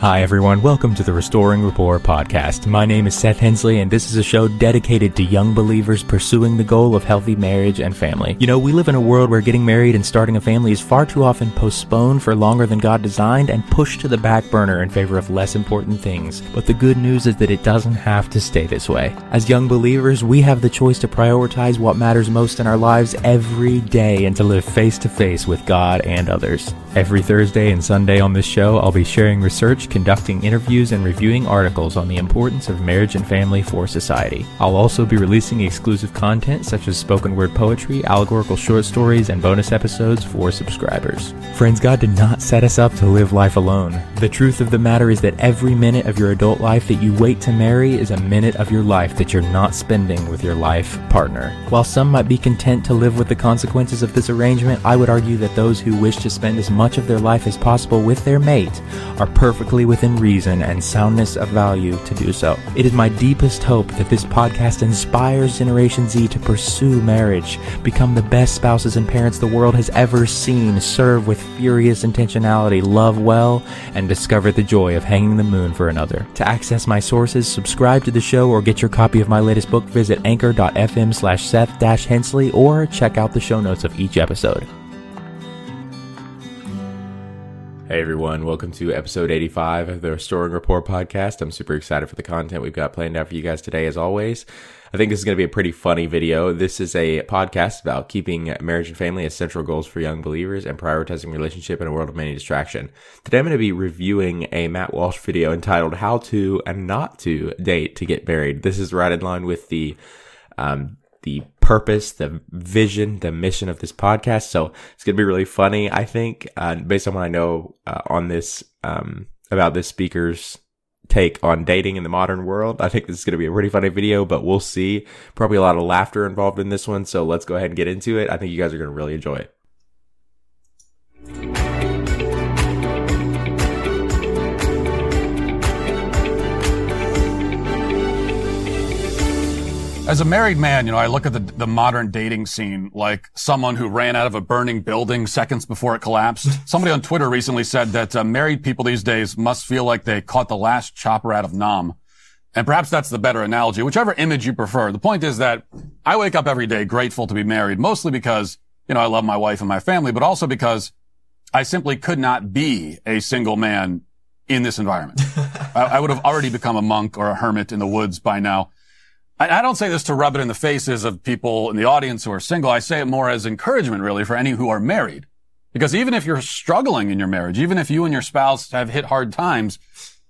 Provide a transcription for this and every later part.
Hi, everyone. Welcome to the Restoring Rapport podcast. My name is Seth Hensley, and this is a show dedicated to young believers pursuing the goal of healthy marriage and family. You know, we live in a world where getting married and starting a family is far too often postponed for longer than God designed and pushed to the back burner in favor of less important things. But the good news is that it doesn't have to stay this way. As young believers, we have the choice to prioritize what matters most in our lives every day and to live face to face with God and others. Every Thursday and Sunday on this show, I'll be sharing research, conducting interviews, and reviewing articles on the importance of marriage and family for society. I'll also be releasing exclusive content such as spoken word poetry, allegorical short stories, and bonus episodes for subscribers. Friends, God did not set us up to live life alone. The truth of the matter is that every minute of your adult life that you wait to marry is a minute of your life that you're not spending with your life partner. While some might be content to live with the consequences of this arrangement, I would argue that those who wish to spend as much of their life as possible with their mate are perfectly within reason and soundness of value to do so. It is my deepest hope that this podcast inspires Generation Z to pursue marriage, become the best spouses and parents the world has ever seen, serve with furious intentionality, love well, and discover the joy of hanging the moon for another. To access my sources, subscribe to the show, or get your copy of my latest book, visit anchor.fm slash Seth Hensley, or check out the show notes of each episode. Hey everyone, welcome to episode 85 of the Restoring Rapport podcast. I'm super excited for the content we've got planned out for you guys today, as always. I think this is going to be a pretty funny video. This is a podcast about keeping marriage and family as central goals for young believers and prioritizing relationship in a world of many distraction. Today I'm going to be reviewing a Matt Walsh video entitled How to and Not to Date to Get Married. This is right in line with the um, the purpose, the vision, the mission of this podcast. So it's going to be really funny, I think, uh, based on what I know uh, on this, um, about this speaker's take on dating in the modern world. I think this is going to be a pretty funny video, but we'll see. Probably a lot of laughter involved in this one. So let's go ahead and get into it. I think you guys are going to really enjoy it. As a married man, you know, I look at the, the modern dating scene like someone who ran out of a burning building seconds before it collapsed. Somebody on Twitter recently said that uh, married people these days must feel like they caught the last chopper out of Nam. And perhaps that's the better analogy, whichever image you prefer. The point is that I wake up every day grateful to be married, mostly because, you know, I love my wife and my family, but also because I simply could not be a single man in this environment. I, I would have already become a monk or a hermit in the woods by now. I, don't say this to rub it in the faces of people in the audience who are single. I say it more as encouragement, really, for any who are married. Because even if you're struggling in your marriage, even if you and your spouse have hit hard times,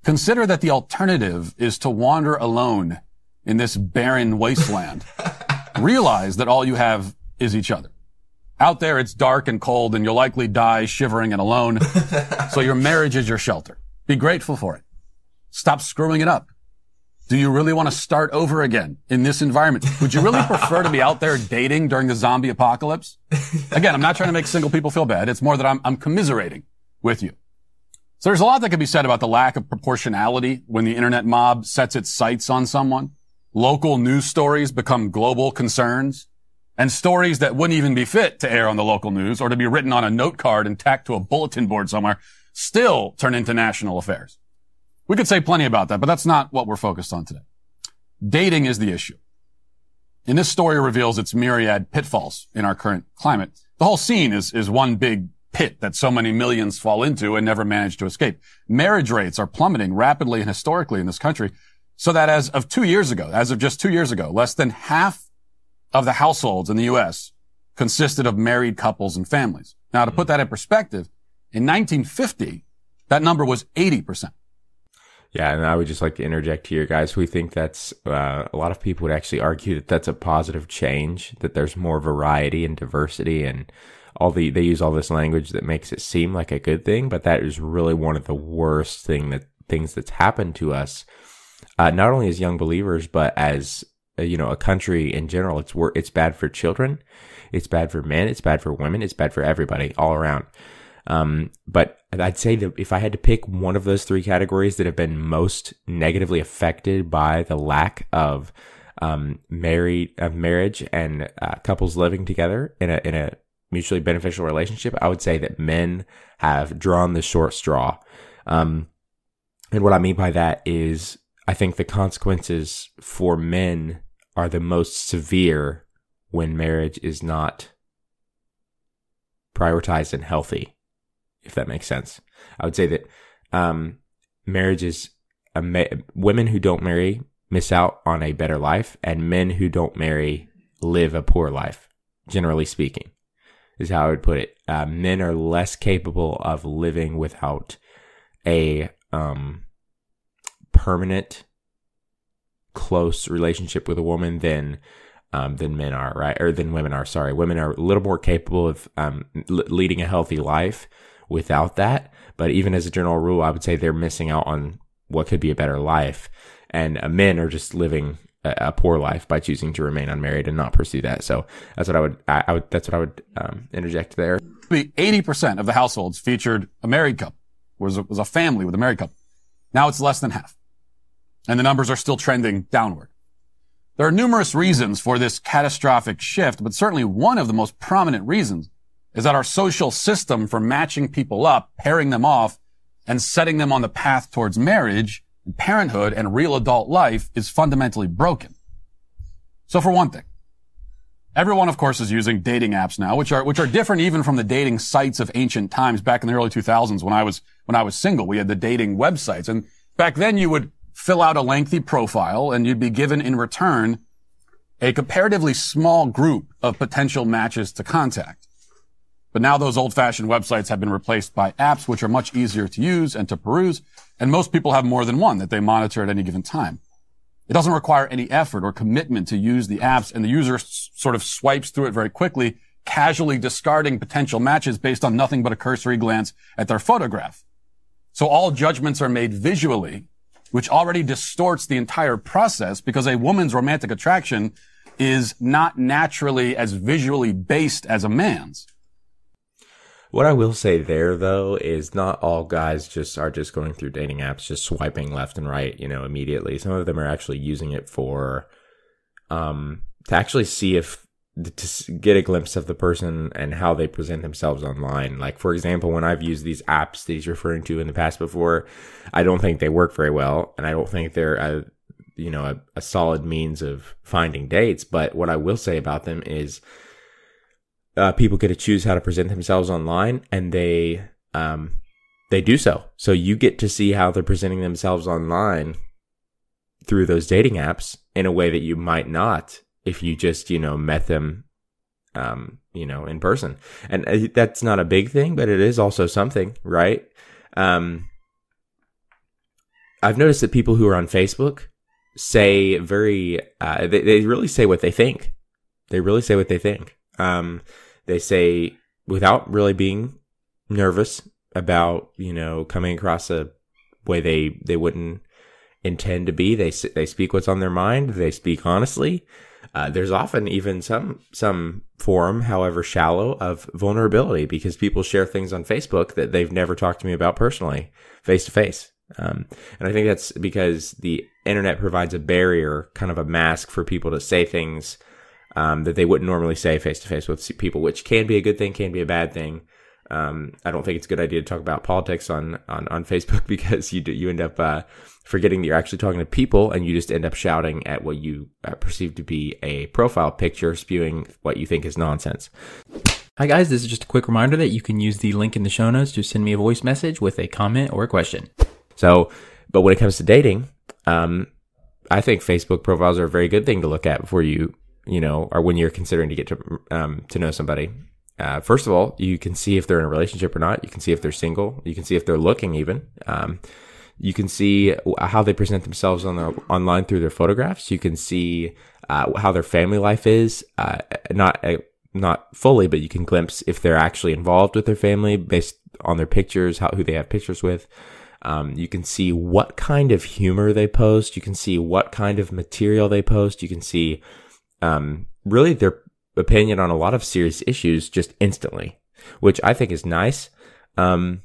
consider that the alternative is to wander alone in this barren wasteland. Realize that all you have is each other. Out there, it's dark and cold and you'll likely die shivering and alone. so your marriage is your shelter. Be grateful for it. Stop screwing it up. Do you really want to start over again in this environment? Would you really prefer to be out there dating during the zombie apocalypse? Again, I'm not trying to make single people feel bad. It's more that I'm, I'm commiserating with you. So there's a lot that can be said about the lack of proportionality when the internet mob sets its sights on someone. Local news stories become global concerns and stories that wouldn't even be fit to air on the local news or to be written on a note card and tacked to a bulletin board somewhere still turn into national affairs. We could say plenty about that, but that's not what we're focused on today. Dating is the issue. And this story reveals its myriad pitfalls in our current climate. The whole scene is, is one big pit that so many millions fall into and never manage to escape. Marriage rates are plummeting rapidly and historically in this country so that as of two years ago, as of just two years ago, less than half of the households in the U.S. consisted of married couples and families. Now, to put hmm. that in perspective, in 1950, that number was 80%. Yeah, and I would just like to interject here, guys. We think that's uh, a lot of people would actually argue that that's a positive change, that there's more variety and diversity, and all the they use all this language that makes it seem like a good thing, but that is really one of the worst thing that things that's happened to us, uh, not only as young believers, but as uh, you know, a country in general. It's it's bad for children, it's bad for men, it's bad for women, it's bad for everybody all around. Um, but I'd say that if I had to pick one of those three categories that have been most negatively affected by the lack of um, married of marriage and uh, couples living together in a in a mutually beneficial relationship, I would say that men have drawn the short straw. Um, And what I mean by that is I think the consequences for men are the most severe when marriage is not prioritized and healthy, if that makes sense. I would say that um, marriage is ma- women who don't marry miss out on a better life, and men who don't marry live a poor life, generally speaking, is how I would put it. Uh, men are less capable of living without a um, permanent, close relationship with a woman than um, than men are, right? Or than women are. Sorry, women are a little more capable of um, leading a healthy life without that. But even as a general rule, I would say they're missing out on what could be a better life, and uh, men are just living a, a, poor life by choosing to remain unmarried and not pursue that. So that's what I would. I, I would. That's what I would um, interject there. The Eighty percent of the households featured a married couple. Was a, was a family with a married couple. Now it's less than half, and the numbers are still trending downward. There are numerous reasons for this catastrophic shift, but certainly one of the most prominent reasons is that our social system for matching people up, pairing them off, and setting them on the path towards marriage, and parenthood, and real adult life is fundamentally broken. So for one thing, everyone, of course, is using dating apps now, which are, which are different even from the dating sites of ancient times back in the early 2000s when I was, when I was single. We had the dating websites. And back then you would fill out a lengthy profile and you'd be given in return a comparatively small group of potential matches to contact. But now those old fashioned websites have been replaced by apps which are much easier to use and to peruse. And most people have more than one that they monitor at any given time. It doesn't require any effort or commitment to use the apps and the user s- sort of swipes through it very quickly, casually discarding potential matches based on nothing but a cursory glance at their photograph. So all judgments are made visually, which already distorts the entire process because a woman's romantic attraction is not naturally as visually based as a man's. What I will say there though is not all guys just are just going through dating apps, just swiping left and right, you know, immediately. Some of them are actually using it for, um, to actually see if to get a glimpse of the person and how they present themselves online. Like, for example, when I've used these apps that he's referring to in the past before, I don't think they work very well, and I don't think they're a, you know, a, a solid means of finding dates. But what I will say about them is uh, people get to choose how to present themselves online, and they um, they do so. So you get to see how they're presenting themselves online through those dating apps in a way that you might not if you just you know met them um, you know in person. And uh, that's not a big thing, but it is also something, right? Um, I've noticed that people who are on Facebook say very uh, they, they really say what they think. They really say what they think. Um, they say without really being nervous about, you know, coming across a way they, they wouldn't intend to be. They, they speak what's on their mind. They speak honestly. Uh, there's often even some, some form, however shallow, of vulnerability because people share things on Facebook that they've never talked to me about personally, face to face. Um, and I think that's because the internet provides a barrier, kind of a mask for people to say things um, that they wouldn't normally say face to face with people, which can be a good thing, can be a bad thing. Um, I don't think it's a good idea to talk about politics on, on, on Facebook because you do, you end up, uh, forgetting that you're actually talking to people and you just end up shouting at what you uh, perceive to be a profile picture, spewing what you think is nonsense. Hi guys, this is just a quick reminder that you can use the link in the show notes to send me a voice message with a comment or a question. So, but when it comes to dating, um, I think Facebook profiles are a very good thing to look at before you you know, or when you're considering to get to um, to know somebody. Uh, first of all, you can see if they're in a relationship or not. You can see if they're single. You can see if they're looking even. Um, you can see how they present themselves on the online through their photographs. You can see uh, how their family life is. Uh, not uh, not fully, but you can glimpse if they're actually involved with their family based on their pictures, how who they have pictures with. Um, you can see what kind of humor they post. You can see what kind of material they post. You can see um, really their opinion on a lot of serious issues just instantly, which I think is nice. Um,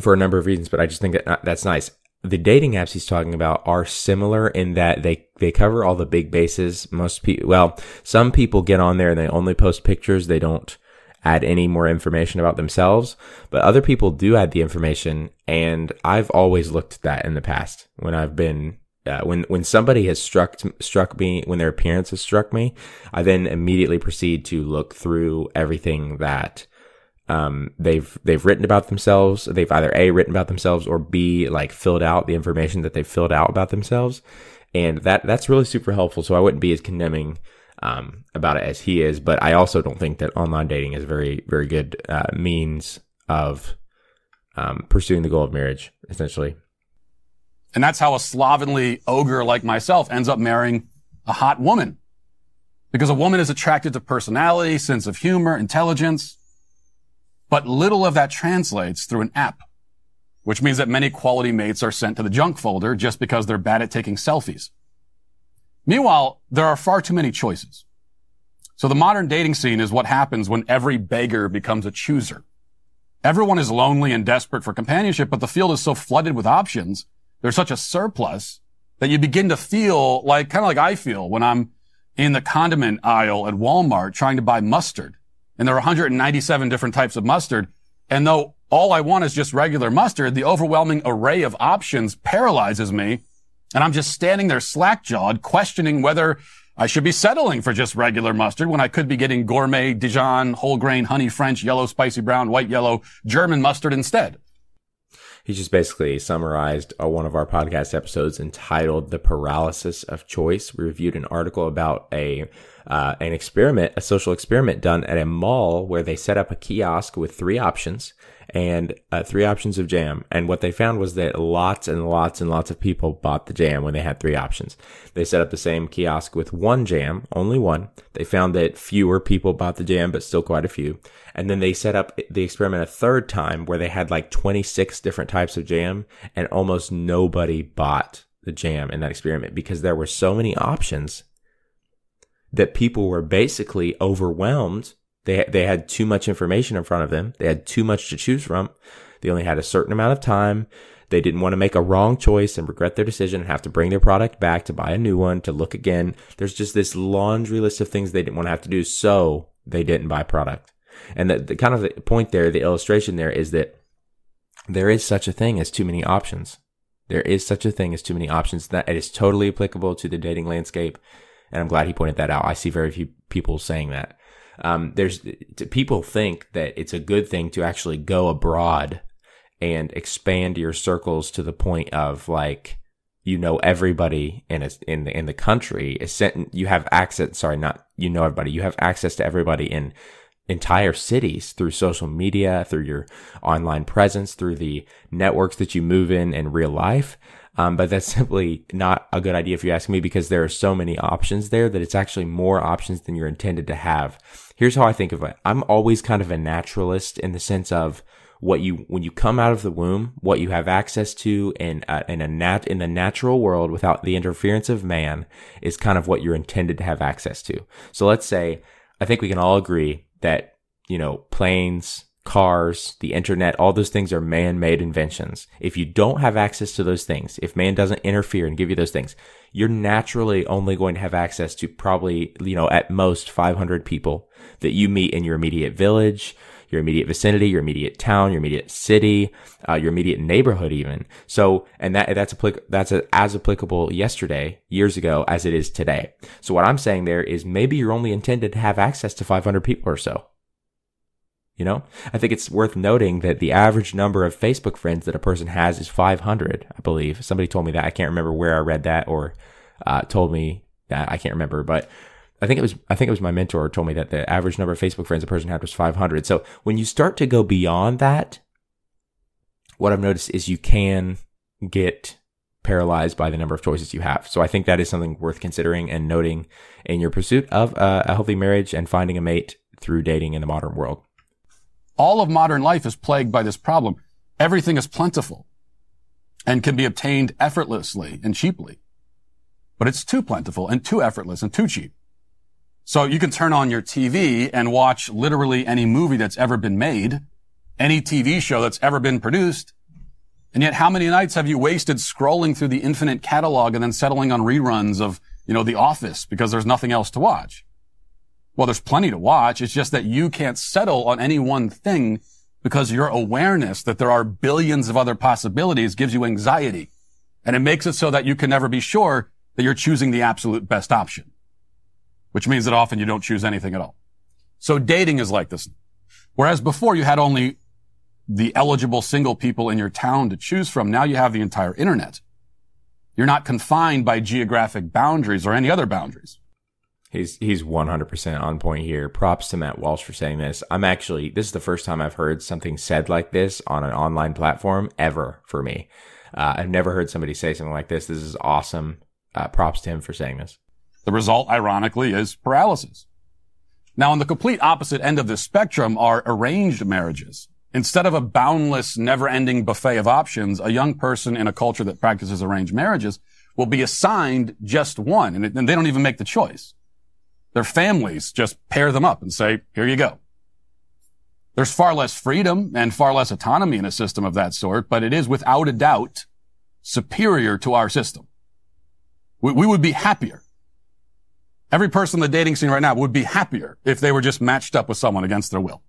for a number of reasons, but I just think that that's nice. The dating apps he's talking about are similar in that they, they cover all the big bases. Most people, well, some people get on there and they only post pictures. They don't add any more information about themselves, but other people do add the information. And I've always looked at that in the past when I've been uh, when when somebody has struck struck me when their appearance has struck me, I then immediately proceed to look through everything that um, they've they've written about themselves. They've either a written about themselves or b like filled out the information that they've filled out about themselves, and that that's really super helpful. So I wouldn't be as condemning um, about it as he is, but I also don't think that online dating is a very very good uh, means of um, pursuing the goal of marriage. Essentially, and that's how a slovenly ogre like myself ends up marrying a hot woman. Because a woman is attracted to personality, sense of humor, intelligence. But little of that translates through an app, which means that many quality mates are sent to the junk folder just because they're bad at taking selfies. Meanwhile, there are far too many choices. So the modern dating scene is what happens when every beggar becomes a chooser. Everyone is lonely and desperate for companionship, but the field is so flooded with options there's such a surplus that you begin to feel like, kind of like I feel when I'm in the condiment aisle at Walmart trying to buy mustard. And there are 197 different types of mustard. And though all I want is just regular mustard, the overwhelming array of options paralyzes me. And I'm just standing there slack jawed, questioning whether I should be settling for just regular mustard when I could be getting gourmet Dijon, whole grain, honey French, yellow, spicy brown, white, yellow, German mustard instead he just basically summarized uh, one of our podcast episodes entitled "The Paralysis of Choice." We reviewed an article about a uh, an experiment, a social experiment done at a mall where they set up a kiosk with three options and uh, three options of jam. And what they found was that lots and lots and lots of people bought the jam when they had three options. They set up the same kiosk with one jam, only one. They found that fewer people bought the jam, but still quite a few. And then they set up the experiment a third time where they had like 26 different types of jam and almost nobody bought the jam in that experiment because there were so many options that people were basically overwhelmed they, they had too much information in front of them. They had too much to choose from. They only had a certain amount of time. They didn't want to make a wrong choice and regret their decision and have to bring their product back to buy a new one, to look again. There's just this laundry list of things they didn't want to have to do. So they didn't buy product. And the, the kind of the point there, the illustration there is that there is such a thing as too many options. There is such a thing as too many options that it is totally applicable to the dating landscape. And I'm glad he pointed that out. I see very few people saying that um, there's people think that it's a good thing to actually go abroad and expand your circles to the point of like you know everybody in a, in the in the country. You have access sorry not you know everybody. You have access to everybody in entire cities through social media through your online presence through the networks that you move in in real life. Um, but that's simply not a good idea if you ask me because there are so many options there that it's actually more options than you're intended to have. Here's how I think of it. I'm always kind of a naturalist in the sense of what you, when you come out of the womb, what you have access to in a, in a nat, in the natural world without the interference of man is kind of what you're intended to have access to. So let's say, I think we can all agree that, you know, planes, cars, the internet, all those things are man-made inventions. If you don't have access to those things, if man doesn't interfere and give you those things, you're naturally only going to have access to probably, you know, at most 500 people that you meet in your immediate village, your immediate vicinity, your immediate town, your immediate city, uh, your immediate neighborhood, even. So, and that that's that's a, as applicable yesterday, years ago, as it is today. So, what I'm saying there is maybe you're only intended to have access to 500 people or so. You know, I think it's worth noting that the average number of Facebook friends that a person has is 500, I believe. Somebody told me that. I can't remember where I read that or uh, told me that. I can't remember, but I think it was, I think it was my mentor told me that the average number of Facebook friends a person had was 500. So when you start to go beyond that, what I've noticed is you can get paralyzed by the number of choices you have. So I think that is something worth considering and noting in your pursuit of uh, a healthy marriage and finding a mate through dating in the modern world. All of modern life is plagued by this problem. Everything is plentiful and can be obtained effortlessly and cheaply. But it's too plentiful and too effortless and too cheap. So you can turn on your TV and watch literally any movie that's ever been made, any TV show that's ever been produced. And yet how many nights have you wasted scrolling through the infinite catalog and then settling on reruns of, you know, The Office because there's nothing else to watch? Well, there's plenty to watch. It's just that you can't settle on any one thing because your awareness that there are billions of other possibilities gives you anxiety. And it makes it so that you can never be sure that you're choosing the absolute best option, which means that often you don't choose anything at all. So dating is like this. Whereas before you had only the eligible single people in your town to choose from, now you have the entire internet. You're not confined by geographic boundaries or any other boundaries. He's he's 100% on point here. Props to Matt Walsh for saying this. I'm actually this is the first time I've heard something said like this on an online platform ever for me. Uh, I've never heard somebody say something like this. This is awesome. Uh, props to him for saying this. The result, ironically, is paralysis. Now, on the complete opposite end of this spectrum are arranged marriages. Instead of a boundless, never-ending buffet of options, a young person in a culture that practices arranged marriages will be assigned just one, and, and they don't even make the choice. Their families just pair them up and say, here you go. There's far less freedom and far less autonomy in a system of that sort, but it is without a doubt superior to our system. We, we would be happier. Every person in the dating scene right now would be happier if they were just matched up with someone against their will.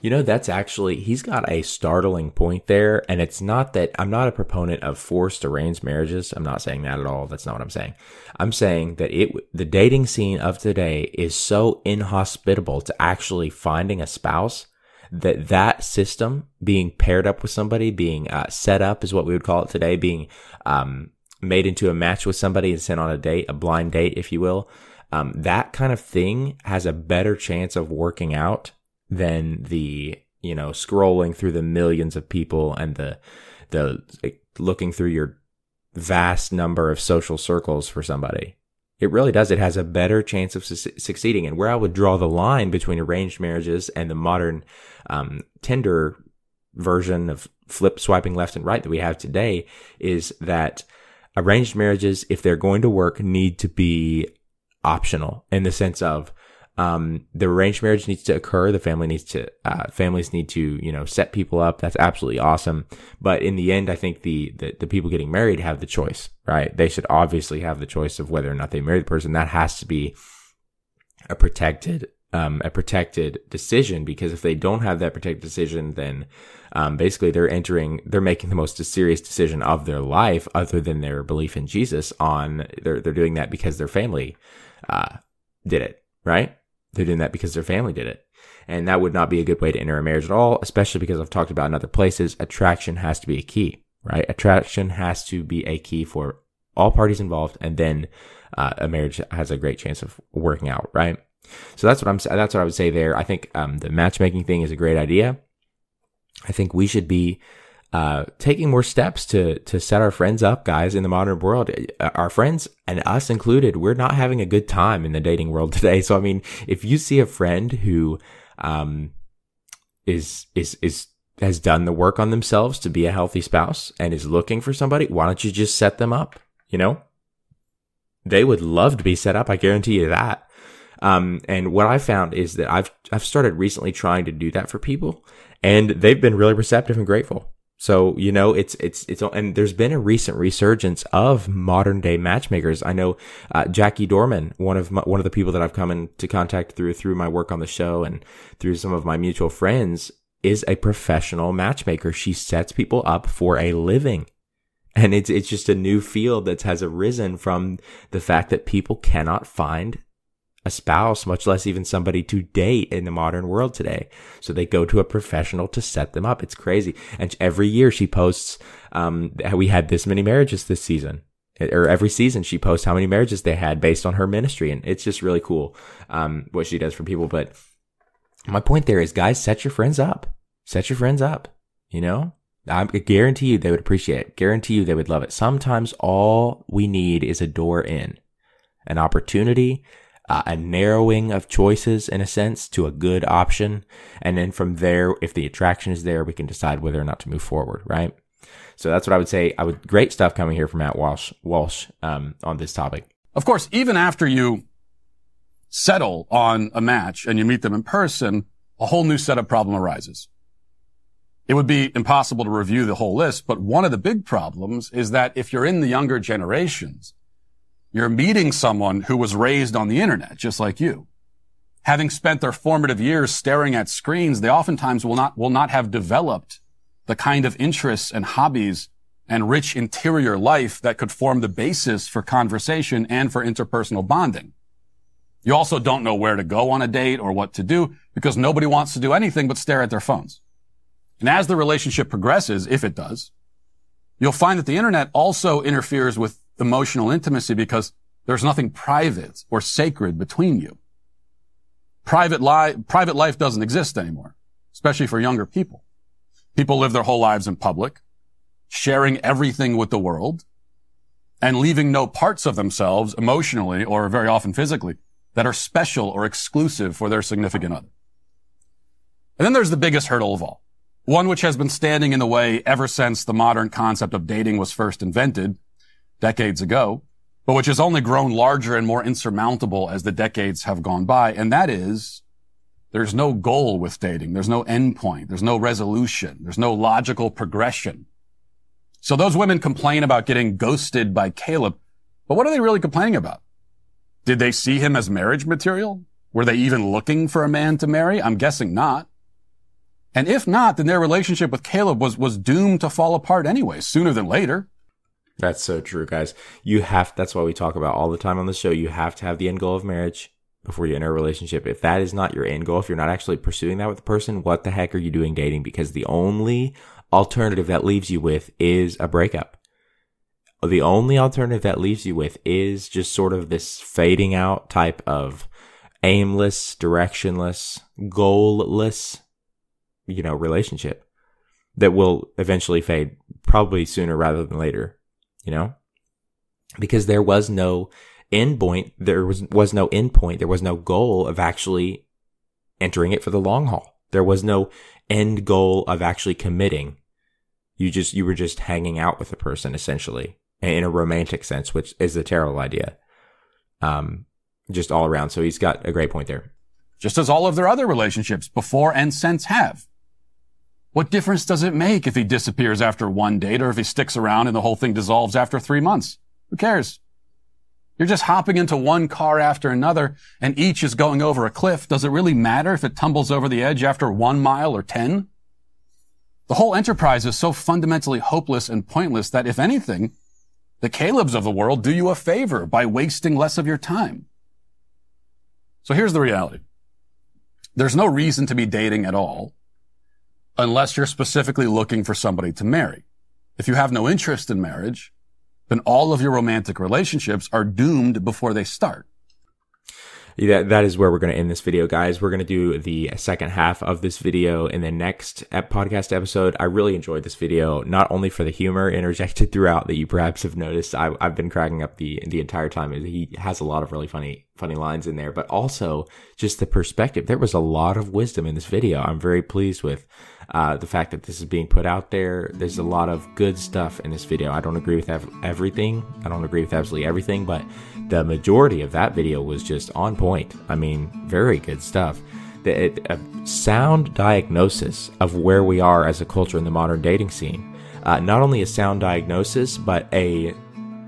You know, that's actually, he's got a startling point there. And it's not that I'm not a proponent of forced arranged marriages. I'm not saying that at all. That's not what I'm saying. I'm saying that it, the dating scene of today is so inhospitable to actually finding a spouse that that system being paired up with somebody, being uh, set up is what we would call it today, being um, made into a match with somebody and sent on a date, a blind date, if you will. Um, that kind of thing has a better chance of working out than the you know scrolling through the millions of people and the the like, looking through your vast number of social circles for somebody. It really does. It has a better chance of su- succeeding. And where I would draw the line between arranged marriages and the modern um, Tinder version of flip swiping left and right that we have today is that arranged marriages, if they're going to work, need to be optional in the sense of um, the arranged marriage needs to occur. The family needs to, uh, families need to, you know, set people up. That's absolutely awesome. But in the end, I think the, the, the, people getting married have the choice, right? They should obviously have the choice of whether or not they marry the person. That has to be a protected, um, a protected decision because if they don't have that protected decision, then, um, basically they're entering, they're making the most serious decision of their life other than their belief in Jesus on, they're, they're doing that because their family, uh, did it, right? They're doing that because their family did it. And that would not be a good way to enter a marriage at all, especially because I've talked about in other places, attraction has to be a key, right? Attraction has to be a key for all parties involved. And then uh, a marriage has a great chance of working out, right? So that's what I'm, that's what I would say there. I think, um, the matchmaking thing is a great idea. I think we should be uh, taking more steps to to set our friends up, guys, in the modern world. Uh, our friends and us included, we're not having a good time in the dating world today. So, I mean, if you see a friend who um, is is is has done the work on themselves to be a healthy spouse and is looking for somebody, why don't you just set them up? You know, they would love to be set up. I guarantee you that. Um, and what I found is that I've I've started recently trying to do that for people, and they've been really receptive and grateful. So, you know, it's, it's, it's, and there's been a recent resurgence of modern day matchmakers. I know, uh, Jackie Dorman, one of my, one of the people that I've come into contact through, through my work on the show and through some of my mutual friends is a professional matchmaker. She sets people up for a living. And it's, it's just a new field that has arisen from the fact that people cannot find a spouse, much less even somebody to date in the modern world today. So they go to a professional to set them up. It's crazy. And every year she posts, um, we had this many marriages this season. Or every season she posts how many marriages they had based on her ministry. And it's just really cool, um, what she does for people. But my point there is guys, set your friends up. Set your friends up. You know, I guarantee you they would appreciate it. Guarantee you they would love it. Sometimes all we need is a door in, an opportunity, uh, a narrowing of choices in a sense to a good option. And then from there, if the attraction is there, we can decide whether or not to move forward, right? So that's what I would say. I would great stuff coming here from Matt Walsh Walsh um, on this topic. Of course, even after you settle on a match and you meet them in person, a whole new set of problem arises. It would be impossible to review the whole list, but one of the big problems is that if you're in the younger generations, you're meeting someone who was raised on the internet, just like you. having spent their formative years staring at screens, they oftentimes will not, will not have developed the kind of interests and hobbies and rich interior life that could form the basis for conversation and for interpersonal bonding. You also don't know where to go on a date or what to do because nobody wants to do anything but stare at their phones. And as the relationship progresses, if it does, you'll find that the internet also interferes with emotional intimacy because there's nothing private or sacred between you. Private, li- private life doesn't exist anymore, especially for younger people. People live their whole lives in public, sharing everything with the world and leaving no parts of themselves emotionally or very often physically that are special or exclusive for their significant other. And then there's the biggest hurdle of all. One which has been standing in the way ever since the modern concept of dating was first invented decades ago, but which has only grown larger and more insurmountable as the decades have gone by. And that is there's no goal with dating. There's no endpoint. There's no resolution. There's no logical progression. So those women complain about getting ghosted by Caleb, but what are they really complaining about? Did they see him as marriage material? Were they even looking for a man to marry? I'm guessing not. And if not, then their relationship with Caleb was, was doomed to fall apart anyway, sooner than later. That's so true, guys. You have, that's why we talk about all the time on the show. You have to have the end goal of marriage before you enter a relationship. If that is not your end goal, if you're not actually pursuing that with the person, what the heck are you doing dating? Because the only alternative that leaves you with is a breakup. The only alternative that leaves you with is just sort of this fading out type of aimless, directionless, goalless, you know, relationship that will eventually fade probably sooner rather than later, you know? Because there was no end point, there was, was no end point, there was no goal of actually entering it for the long haul. There was no end goal of actually committing. You just, you were just hanging out with the person essentially in a romantic sense, which is a terrible idea. Um, just all around. So he's got a great point there. Just as all of their other relationships before and since have. What difference does it make if he disappears after one date or if he sticks around and the whole thing dissolves after three months? Who cares? You're just hopping into one car after another and each is going over a cliff. Does it really matter if it tumbles over the edge after one mile or ten? The whole enterprise is so fundamentally hopeless and pointless that if anything, the Calebs of the world do you a favor by wasting less of your time. So here's the reality. There's no reason to be dating at all unless you're specifically looking for somebody to marry. If you have no interest in marriage, then all of your romantic relationships are doomed before they start. That, that is where we're going to end this video, guys. We're going to do the second half of this video in the next podcast episode. I really enjoyed this video, not only for the humor interjected throughout that you perhaps have noticed. I, have been cracking up the, the entire time. He has a lot of really funny, funny lines in there, but also just the perspective. There was a lot of wisdom in this video. I'm very pleased with uh, the fact that this is being put out there. There's a lot of good stuff in this video. I don't agree with ev- everything. I don't agree with absolutely everything, but the majority of that video was just on point. I mean, very good stuff. The, a sound diagnosis of where we are as a culture in the modern dating scene. Uh, not only a sound diagnosis, but a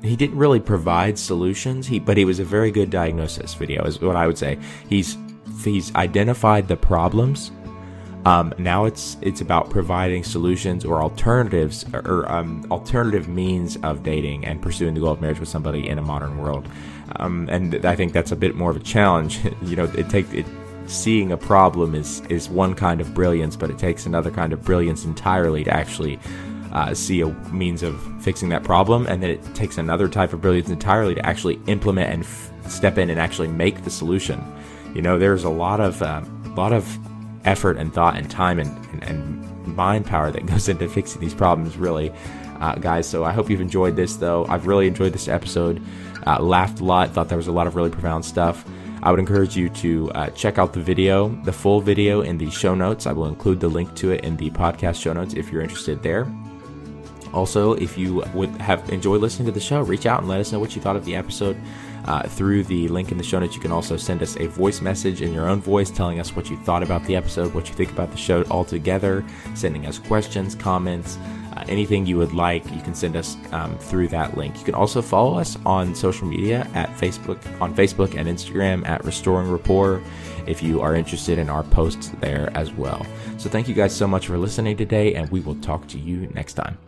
he didn't really provide solutions. He but he was a very good diagnosis video, is what I would say. He's he's identified the problems um, now it's it's about providing solutions or alternatives or um, alternative means of dating and pursuing the goal of marriage with somebody in a modern world. Um, and I think that's a bit more of a challenge. you know, it takes it seeing a problem is is one kind of brilliance, but it takes another kind of brilliance entirely to actually uh, see a means of fixing that problem, and then it takes another type of brilliance entirely to actually implement and f- step in and actually make the solution. You know, there's a lot of uh, a lot of effort and thought and time and, and, and mind power that goes into fixing these problems, really, uh, guys. So I hope you've enjoyed this, though. I've really enjoyed this episode. Uh, laughed a lot, thought there was a lot of really profound stuff. I would encourage you to uh, check out the video, the full video in the show notes. I will include the link to it in the podcast show notes if you're interested there. Also, if you would have enjoyed listening to the show, reach out and let us know what you thought of the episode uh, through the link in the show notes. You can also send us a voice message in your own voice telling us what you thought about the episode, what you think about the show altogether, sending us questions, comments, uh, anything you would like, you can send us um, through that link. You can also follow us on social media at Facebook, on Facebook and Instagram at Restoring Rapport if you are interested in our posts there as well. So thank you guys so much for listening today, and we will talk to you next time.